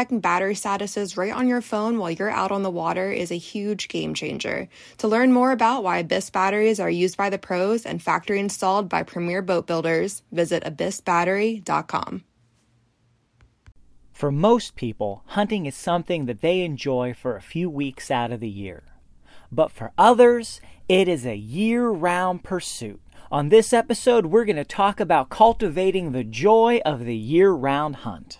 checking battery statuses right on your phone while you're out on the water is a huge game changer. To learn more about why Abyss batteries are used by the pros and factory installed by premier boat builders, visit abyssbattery.com. For most people, hunting is something that they enjoy for a few weeks out of the year. But for others, it is a year round pursuit. On this episode, we're going to talk about cultivating the joy of the year round hunt.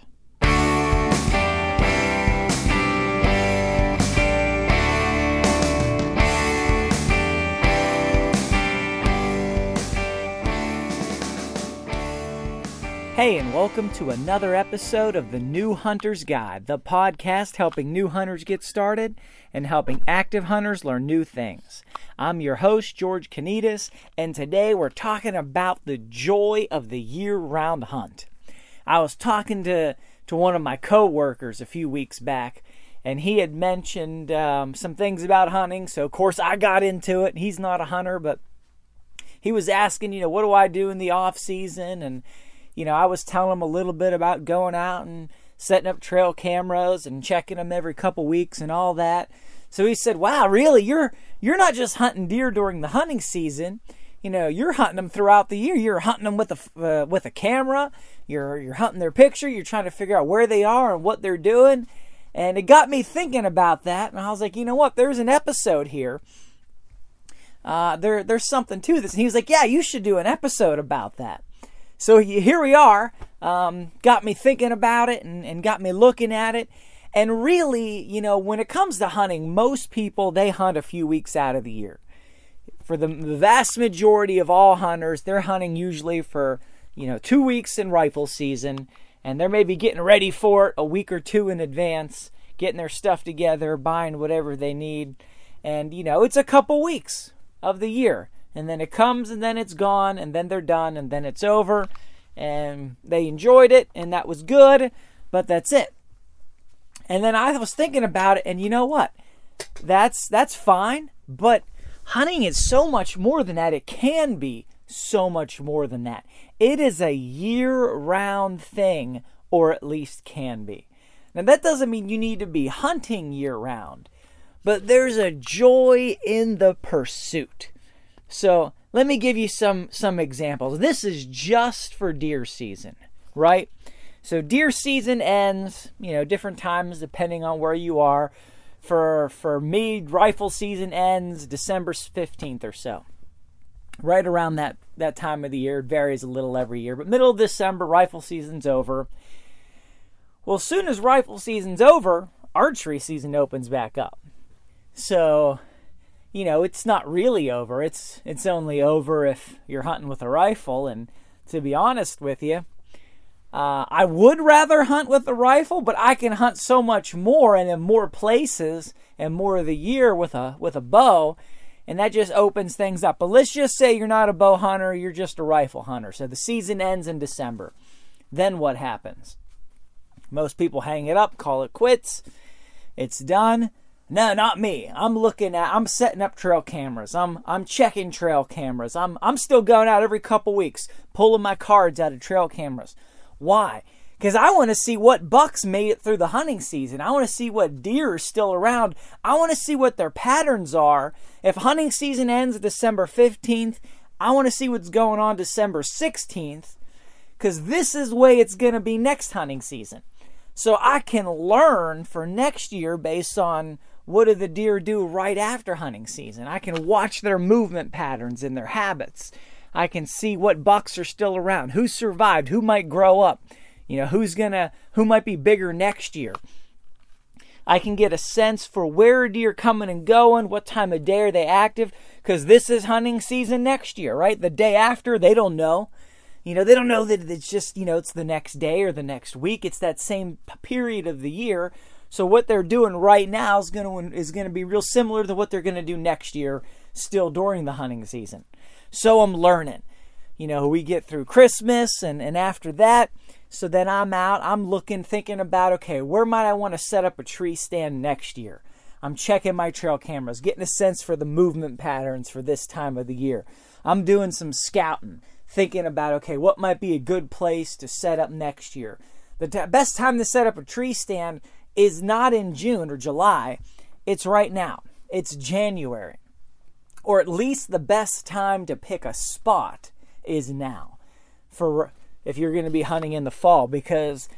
Hey, and welcome to another episode of the New Hunter's Guide, the podcast helping new hunters get started and helping active hunters learn new things. I'm your host, George Kanitas, and today we're talking about the joy of the year round hunt. I was talking to, to one of my coworkers a few weeks back, and he had mentioned um, some things about hunting, so of course I got into it. He's not a hunter, but he was asking, you know, what do I do in the off season? And you know, I was telling him a little bit about going out and setting up trail cameras and checking them every couple weeks and all that. So he said, "Wow, really? You're you're not just hunting deer during the hunting season. You know, you're hunting them throughout the year. You're hunting them with a uh, with a camera. You're you're hunting their picture. You're trying to figure out where they are and what they're doing." And it got me thinking about that, and I was like, you know what? There's an episode here. Uh, there, there's something to this. And he was like, yeah, you should do an episode about that. So here we are. Um, got me thinking about it and, and got me looking at it. And really, you know, when it comes to hunting, most people they hunt a few weeks out of the year. For the, vast majority of all hunters, they're hunting usually for, you know, two weeks in rifle season, and they're maybe getting ready for it a week or two in advance, getting their stuff together, buying whatever they need. And, you know, it's a couple weeks of the year and then it comes and then it's gone and then they're done and then it's over. And they enjoyed it and that was good but that's it. And then i was thinking about it and you know what? That's that's fine but hunting is so much more than that. It can be so much more than that. It is a year round thing or at least can be. Now that doesn't mean you need to be hunting year round but there's a joy in the pursuit so let me give you some some examples. This is just for deer season, right? So deer season ends, you know, different times depending on where you are. For for me, rifle season ends December 15th or so. Right around that that time of the year. It varies a little every year, but middle of December, rifle season's over. Well, as soon as rifle season's over, archery season opens back up. So you know, it's not really over. It's it's only over if you're hunting with a rifle. And to be honest with you, uh, I would rather hunt with a rifle, but I can hunt so much more and in more places and more of the year with a with a bow, and that just opens things up. But let's just say you're not a bow hunter, you're just a rifle hunter. So the season ends in December. Then what happens? Most people hang it up, call it quits. It's done. No, not me. I'm looking at I'm setting up trail cameras. I'm I'm checking trail cameras. I'm I'm still going out every couple weeks, pulling my cards out of trail cameras. Why? Because I want to see what bucks made it through the hunting season. I want to see what deer are still around. I want to see what their patterns are. If hunting season ends December 15th, I want to see what's going on December 16th. Because this is the way it's going to be next hunting season. So I can learn for next year based on what do the deer do right after hunting season. I can watch their movement patterns and their habits. I can see what bucks are still around, who survived, who might grow up, you know, who's gonna who might be bigger next year. I can get a sense for where deer coming and going, what time of day are they active, because this is hunting season next year, right? The day after, they don't know. You know, they don't know that it's just, you know, it's the next day or the next week. It's that same period of the year. So what they're doing right now is going to is going to be real similar to what they're going to do next year still during the hunting season. So I'm learning. You know, we get through Christmas and and after that, so then I'm out, I'm looking thinking about okay, where might I want to set up a tree stand next year? I'm checking my trail cameras, getting a sense for the movement patterns for this time of the year. I'm doing some scouting, thinking about okay, what might be a good place to set up next year. The t- best time to set up a tree stand is not in June or July, it's right now. It's January. Or at least the best time to pick a spot is now. For if you're going to be hunting in the fall because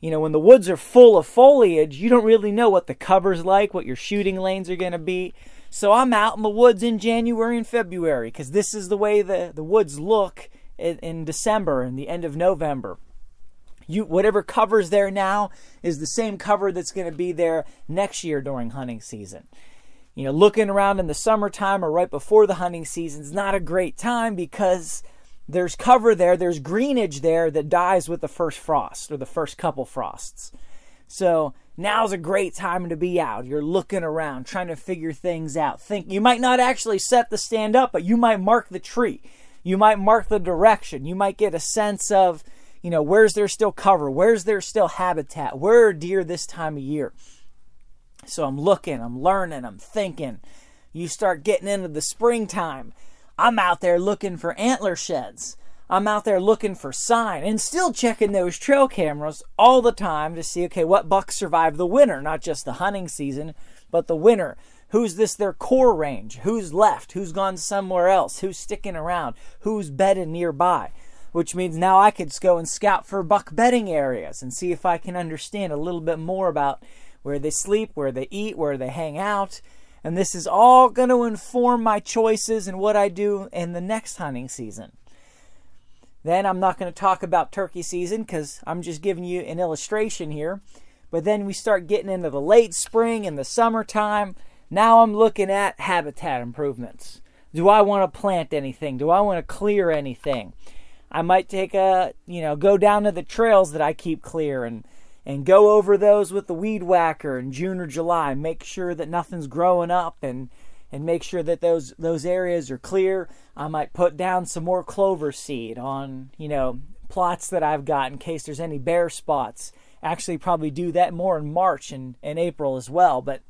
you know when the woods are full of foliage, you don't really know what the cover's like, what your shooting lanes are going to be. So I'm out in the woods in January and February because this is the way the, the woods look in, in December and the end of November you whatever cover's there now is the same cover that's going to be there next year during hunting season. You know, looking around in the summertime or right before the hunting season is not a great time because there's cover there, there's greenage there that dies with the first frost or the first couple frosts. So now's a great time to be out. You're looking around, trying to figure things out. Think you might not actually set the stand up, but you might mark the tree. You might mark the direction. You might get a sense of you know, where's there still cover? Where's there still habitat? Where are deer this time of year? So I'm looking, I'm learning, I'm thinking. You start getting into the springtime. I'm out there looking for antler sheds. I'm out there looking for sign and still checking those trail cameras all the time to see okay, what bucks survive the winter, not just the hunting season, but the winter. Who's this their core range? Who's left? Who's gone somewhere else? Who's sticking around? Who's bedded nearby? Which means now I could go and scout for buck bedding areas and see if I can understand a little bit more about where they sleep, where they eat, where they hang out. And this is all going to inform my choices and what I do in the next hunting season. Then I'm not going to talk about turkey season because I'm just giving you an illustration here. But then we start getting into the late spring and the summertime. Now I'm looking at habitat improvements. Do I want to plant anything? Do I want to clear anything? I might take a, you know, go down to the trails that I keep clear and and go over those with the weed whacker in June or July. Make sure that nothing's growing up and and make sure that those those areas are clear. I might put down some more clover seed on, you know, plots that I've got in case there's any bare spots. Actually probably do that more in March and, and April as well, but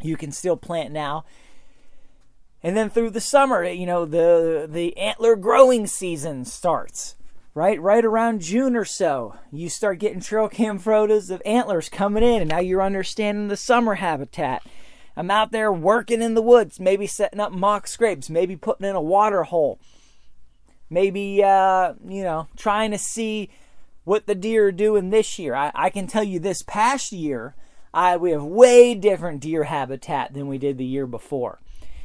you can still plant now and then through the summer, you know, the the antler growing season starts. Right, right around June or so, you start getting trail cam photos of antlers coming in, and now you're understanding the summer habitat. I'm out there working in the woods, maybe setting up mock scrapes, maybe putting in a water hole, maybe uh, you know trying to see what the deer are doing this year. I, I can tell you this past year, I we have way different deer habitat than we did the year before.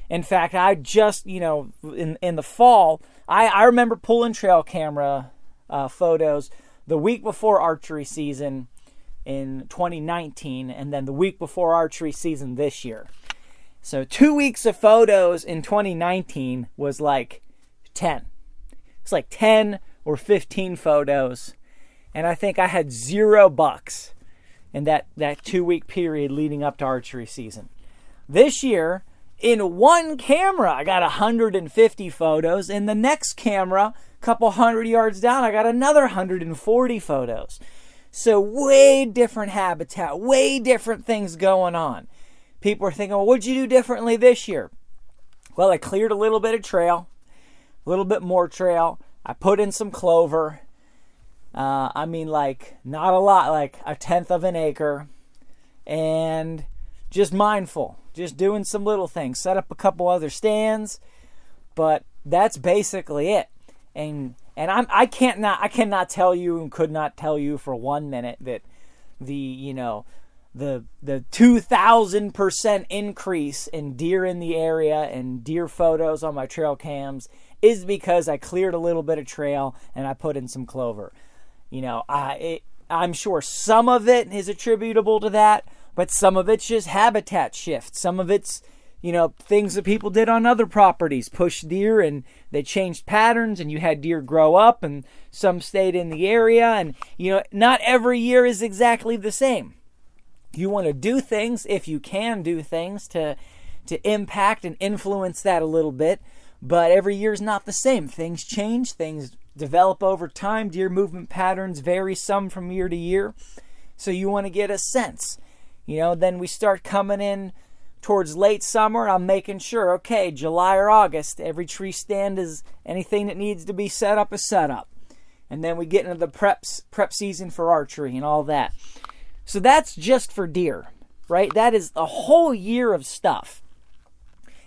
In fact, I just, you know, in, in the fall, I, I remember pulling trail camera uh, photos the week before archery season in 2019, and then the week before archery season this year. So, two weeks of photos in 2019 was like 10. It's like 10 or 15 photos. And I think I had zero bucks in that, that two week period leading up to archery season. This year, in one camera, I got 150 photos. In the next camera, a couple hundred yards down, I got another 140 photos. So, way different habitat, way different things going on. People are thinking, well, what'd you do differently this year? Well, I cleared a little bit of trail, a little bit more trail. I put in some clover. Uh, I mean, like, not a lot, like a tenth of an acre. And just mindful just doing some little things. Set up a couple other stands, but that's basically it. And and I'm I can't not I cannot tell you and could not tell you for one minute that the, you know, the the 2000% increase in deer in the area and deer photos on my trail cams is because I cleared a little bit of trail and I put in some clover. You know, I it, I'm sure some of it is attributable to that, but some of it's just habitat shift. Some of it's you know things that people did on other properties, push deer and they changed patterns and you had deer grow up and some stayed in the area. And you know not every year is exactly the same. You want to do things if you can do things to to impact and influence that a little bit. But every year is not the same. Things change things develop over time. Deer movement patterns vary some from year to year. So you want to get a sense you know then we start coming in towards late summer i'm making sure okay july or august every tree stand is anything that needs to be set up is set up and then we get into the preps prep season for archery and all that so that's just for deer, right? That is a whole year of stuff.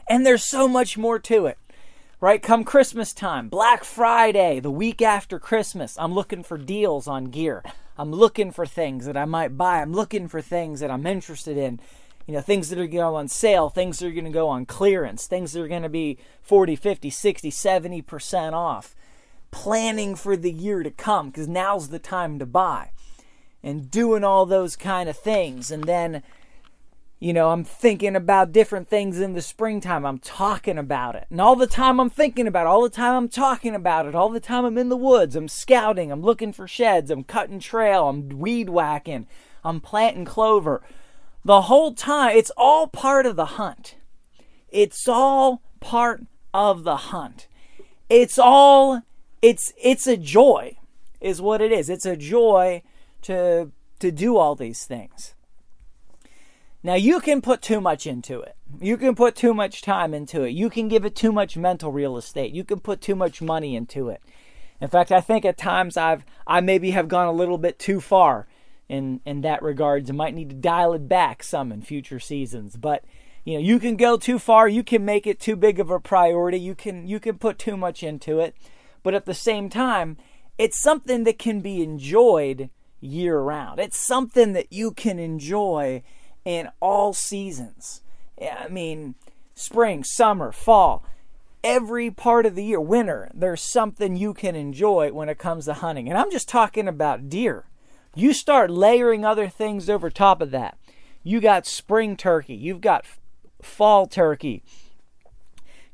And there's so much more to it, right? Come Christmas time, Black Friday, the week after Christmas, I'm looking for deals on gear. I'm looking for things that I might buy. I'm looking for things that I'm interested in. You know, things that are going go on sale, things that are going to go on clearance, things that are going to be 40, 50, 60, 70% off. Planning for the year to come because now's the time to buy and doing all those kind of things. And then, you know, I'm thinking about different things in the springtime. I'm talking about it. And all the time I'm thinking about it, all the time I'm talking about it, all the time I'm in the woods, I'm scouting, I'm looking for sheds, I'm cutting trail, I'm weed whacking, I'm planting clover. The whole time, it's all part of the hunt. It's all part of the hunt. It's all it's it's a joy is what it is. It's a joy to to do all these things. Now you can put too much into it. You can put too much time into it. You can give it too much mental real estate. You can put too much money into it. In fact, I think at times I've I maybe have gone a little bit too far in in that regards and might need to dial it back some in future seasons. But you know, you can go too far, you can make it too big of a priority, you can you can put too much into it. But at the same time, it's something that can be enjoyed year round. It's something that you can enjoy in all seasons. I mean, spring, summer, fall, every part of the year, winter, there's something you can enjoy when it comes to hunting. And I'm just talking about deer. You start layering other things over top of that. You got spring turkey, you've got fall turkey.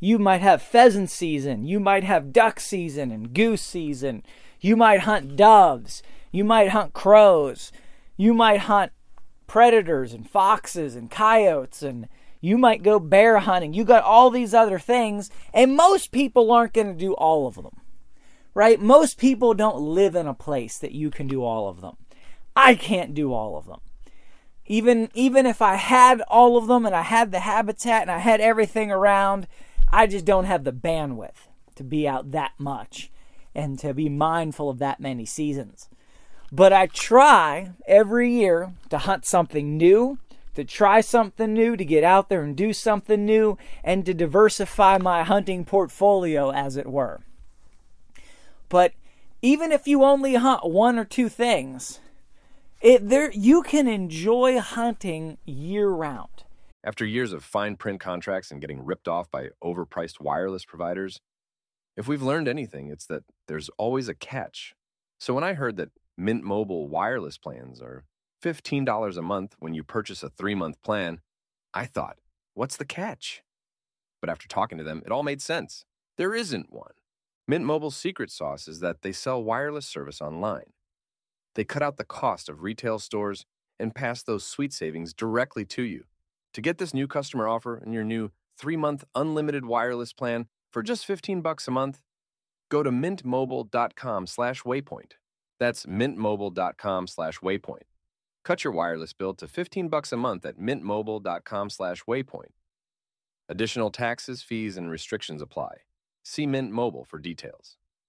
You might have pheasant season, you might have duck season and goose season. You might hunt doves. You might hunt crows. You might hunt predators and foxes and coyotes and you might go bear hunting. You got all these other things, and most people aren't going to do all of them. Right? Most people don't live in a place that you can do all of them. I can't do all of them. Even even if I had all of them and I had the habitat and I had everything around, I just don't have the bandwidth to be out that much and to be mindful of that many seasons. But I try every year to hunt something new, to try something new, to get out there and do something new, and to diversify my hunting portfolio, as it were. But even if you only hunt one or two things, it there you can enjoy hunting year round. After years of fine print contracts and getting ripped off by overpriced wireless providers, if we've learned anything, it's that there's always a catch. So when I heard that Mint Mobile wireless plans are $15 a month when you purchase a three month plan. I thought, what's the catch? But after talking to them, it all made sense. There isn't one. Mint Mobile's secret sauce is that they sell wireless service online. They cut out the cost of retail stores and pass those sweet savings directly to you. To get this new customer offer and your new 3-month unlimited wireless plan for just 15 bucks a month, go to mintmobile.com/waypoint. That's mintmobile.com slash waypoint. Cut your wireless bill to 15 bucks a month at mintmobile.com slash waypoint. Additional taxes, fees, and restrictions apply. See Mint Mobile for details.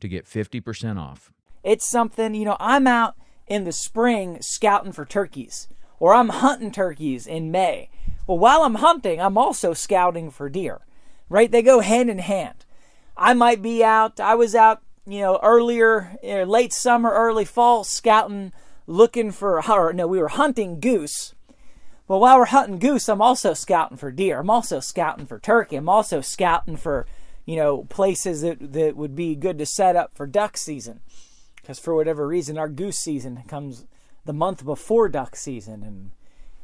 to get 50% off. It's something, you know, I'm out in the spring scouting for turkeys, or I'm hunting turkeys in May. Well, while I'm hunting, I'm also scouting for deer, right? They go hand in hand. I might be out, I was out, you know, earlier, you know, late summer, early fall, scouting, looking for, or no, we were hunting goose. Well, while we're hunting goose, I'm also scouting for deer. I'm also scouting for turkey. I'm also scouting for, you know, places that, that would be good to set up for duck season. Because for whatever reason our goose season comes the month before duck season and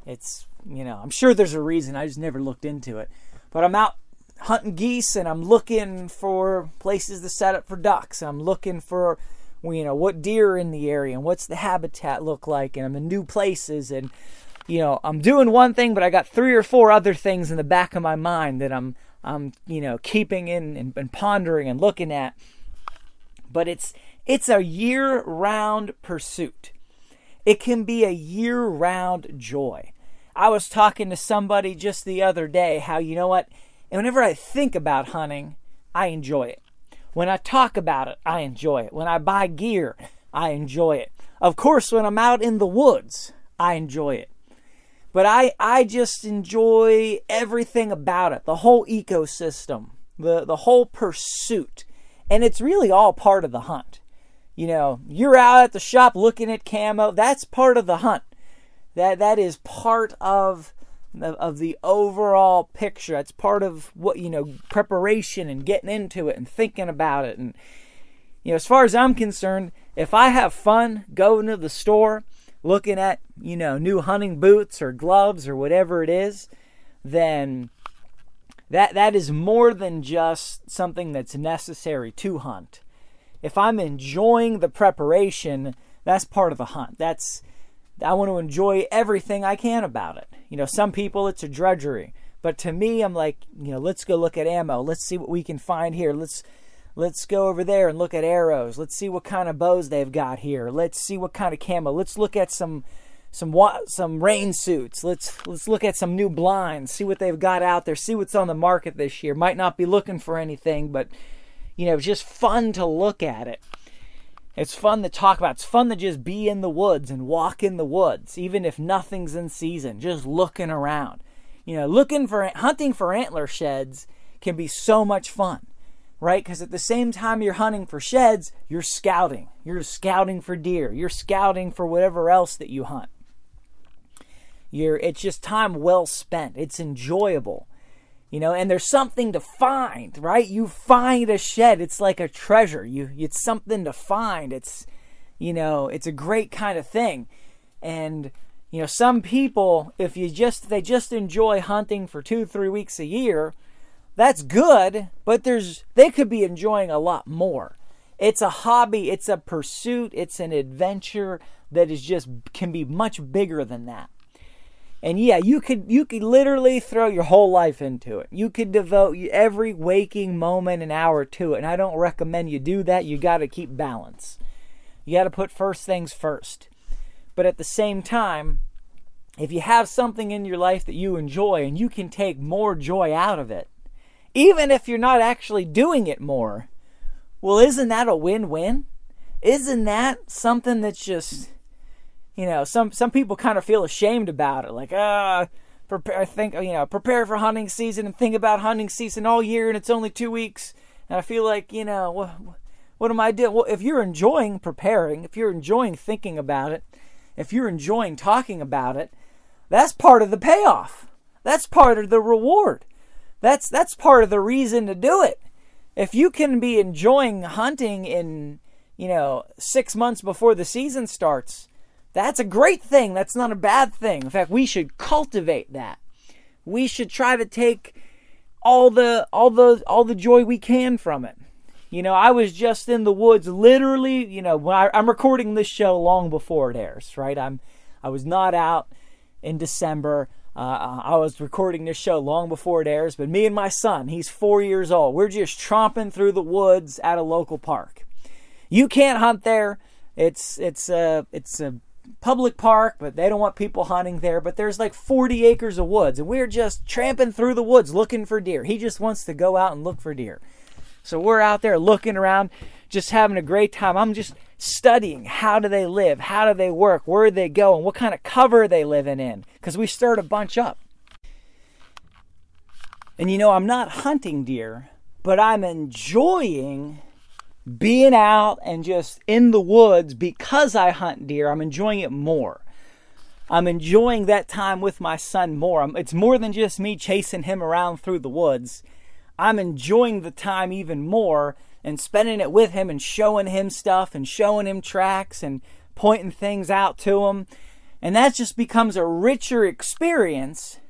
it's you know i'm sure there's a reason. I just never looked into it. But i'm out hunting geese and i'm looking for places to set up for ducks. I'm looking for you know what deer are in the area and what's the habitat look like and i'm in new places and you know i'm doing one thing but i got three or four other things in the back of my mind that i'm i'm you know keeping in and, and pondering and looking at but it's it's a year round pursuit. It can be a year round joy. I was talking to somebody just the other day how, you know what, and whenever I think about hunting, I enjoy it. When I talk about it, I enjoy it. When I buy gear, I enjoy it. Of course, when I'm out in the woods, I enjoy it. But I, I just enjoy everything about it, the whole ecosystem, the, the whole pursuit. And it's really all part of the hunt. You know, you're out at the shop looking at camo. That's part of the hunt. That that is part of of the overall picture. That's part of what you know, preparation and getting into it and thinking about it. And you know, as far as I'm concerned, if I have fun going to the store, looking at you know new hunting boots or gloves or whatever it is, then that that is more than just something that's necessary to hunt if I'm enjoying the preparation, that's part of the hunt. That's I want to enjoy everything I can about it. You know, some people it's a drudgery, but to me I'm like, you know, let's go look at ammo. Let's see what we can find here. Let's let's go over there and look at arrows. Let's see what kind of bows they've got here. Let's see what kind of camo. Let's look at some some some rain suits. Let's let's look at some new blinds. See what they've got out there. See what's on the market this year. Might not be looking for anything, but you know, it's just fun to look at it. It's fun to talk about. It's fun to just be in the woods and walk in the woods, even if nothing's in season, just looking around. You know, looking for hunting for antler sheds can be so much fun, right? Because at the same time you're hunting for sheds, you're scouting. You're scouting for deer. You're scouting for whatever else that you hunt. You're, it's just time well spent. It's enjoyable you know and there's something to find right you find a shed it's like a treasure you it's something to find it's you know it's a great kind of thing and you know some people if you just they just enjoy hunting for 2 3 weeks a year that's good but there's they could be enjoying a lot more it's a hobby it's a pursuit it's an adventure that is just can be much bigger than that and yeah, you could you could literally throw your whole life into it. You could devote every waking moment and hour to it. And I don't recommend you do that. You got to keep balance. You got to put first things first. But at the same time, if you have something in your life that you enjoy and you can take more joy out of it, even if you're not actually doing it more, well, isn't that a win-win? Isn't that something that's just you know, some some people kind of feel ashamed about it, like ah, uh, prepare. Think you know, prepare for hunting season and think about hunting season all year, and it's only two weeks. And I feel like you know, what, what am I doing? Well, if you're enjoying preparing, if you're enjoying thinking about it, if you're enjoying talking about it, that's part of the payoff. That's part of the reward. That's that's part of the reason to do it. If you can be enjoying hunting in, you know, 6 months before the season starts, that's a great thing. That's not a bad thing. In fact, we should cultivate that. We should try to take all the all the all the joy we can from it. You know, I was just in the woods, literally. You know, I, I'm recording this show long before it airs, right? I'm I was not out in December. Uh, I was recording this show long before it airs, but me and my son, he's four years old, we're just tromping through the woods at a local park. You can't hunt there. It's it's a it's a public park, but they don't want people hunting there. But there's like 40 acres of woods, and we're just tramping through the woods looking for deer. He just wants to go out and look for deer. So we're out there looking around, just having a great time. I'm just studying how do they live, how do they work, where do they go, and what kind of cover are they living in, because we stirred a bunch up. And you know, I'm not hunting deer, but I'm enjoying being out and just in the woods because I hunt deer. I'm enjoying it more. I'm enjoying that time with my son more. it's more than just me chasing him around through the woods. I'm enjoying the time even more and spending it with him and showing him stuff and showing him tracks and pointing things out to him. And that just becomes a richer experience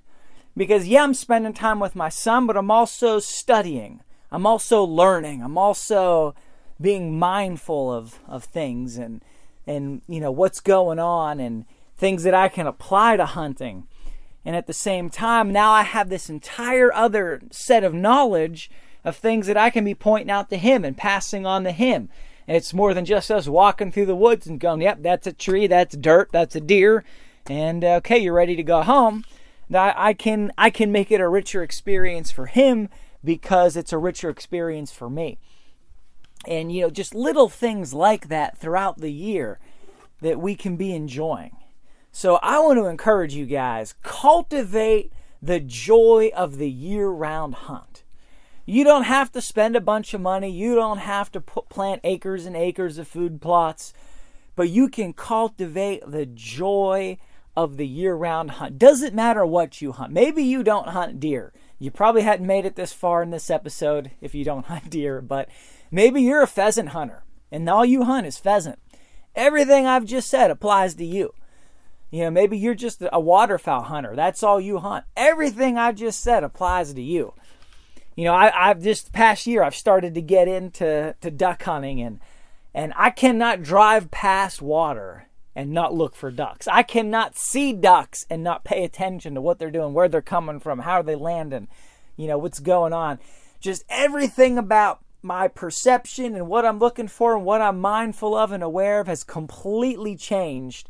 because, yeah, I'm spending time with my son, but I'm also studying. I'm also learning. I'm also being mindful of, of things and, and, you know, what's going on and things that I can apply to hunting. And at the same time, now I have this entire other set of knowledge of things that I can be pointing out to him and passing on to him. And it's more than just us walking through the woods and going, yep, that's a tree, that's dirt, that's a deer, and uh, okay, you're ready to go home. Now I can I can make it a richer experience for him because it's a richer experience for me. And you know, just little things like that throughout the year that we can be enjoying. So I want to encourage you guys cultivate the joy of the year round hunt. You don't have to spend a bunch of money, you don't have to put, plant acres and acres of food plots, but you can cultivate the joy of the year round hunt. Doesn't matter what you hunt. Maybe you don't hunt deer. You probably hadn't made it this far in this episode if you don't hunt deer, but maybe you're a pheasant hunter and all you hunt is pheasant. Everything I've just said applies to you. You know, maybe you're just a waterfowl hunter. That's all you hunt. Everything I just said applies to you. You know, I, I've this past year I've started to get into to duck hunting and and I cannot drive past water and not look for ducks. I cannot see ducks and not pay attention to what they're doing, where they're coming from, how are they landing, you know, what's going on. Just everything about my perception and what I'm looking for and what I'm mindful of and aware of has completely changed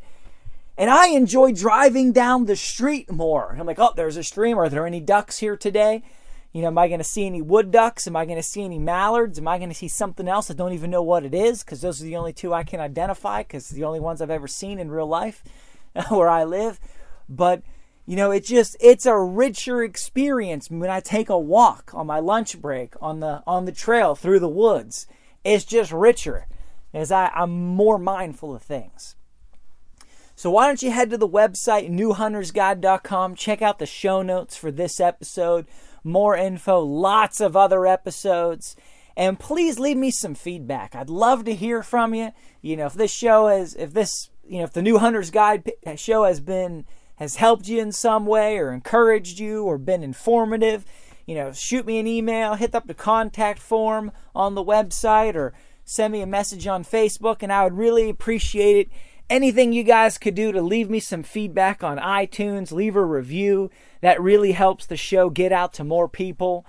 and I enjoy driving down the street more. I'm like, oh, there's a stream. Are there any ducks here today? You know, am I going to see any wood ducks? Am I going to see any mallards? Am I going to see something else I don't even know what it is? Because those are the only two I can identify because the only ones I've ever seen in real life where I live. But, you know, it just, it's a richer experience when I take a walk on my lunch break on the, on the trail through the woods. It's just richer as I, I'm more mindful of things. So why don't you head to the website newhuntersguide.com, check out the show notes for this episode, more info, lots of other episodes, and please leave me some feedback. I'd love to hear from you. You know, if this show is, if this, you know, if the New Hunter's Guide uh, show has been has helped you in some way or encouraged you or been informative, you know, shoot me an email, hit up the contact form on the website or send me a message on Facebook and I would really appreciate it anything you guys could do to leave me some feedback on iTunes, leave a review. That really helps the show get out to more people.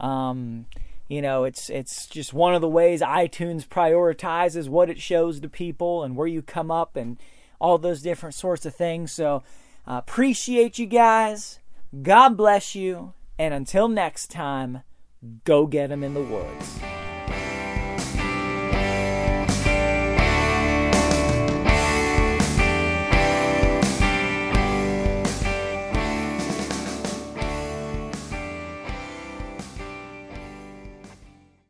Um, you know, it's it's just one of the ways iTunes prioritizes what it shows to people and where you come up and all those different sorts of things. So, uh, appreciate you guys. God bless you. And until next time, go get them in the woods.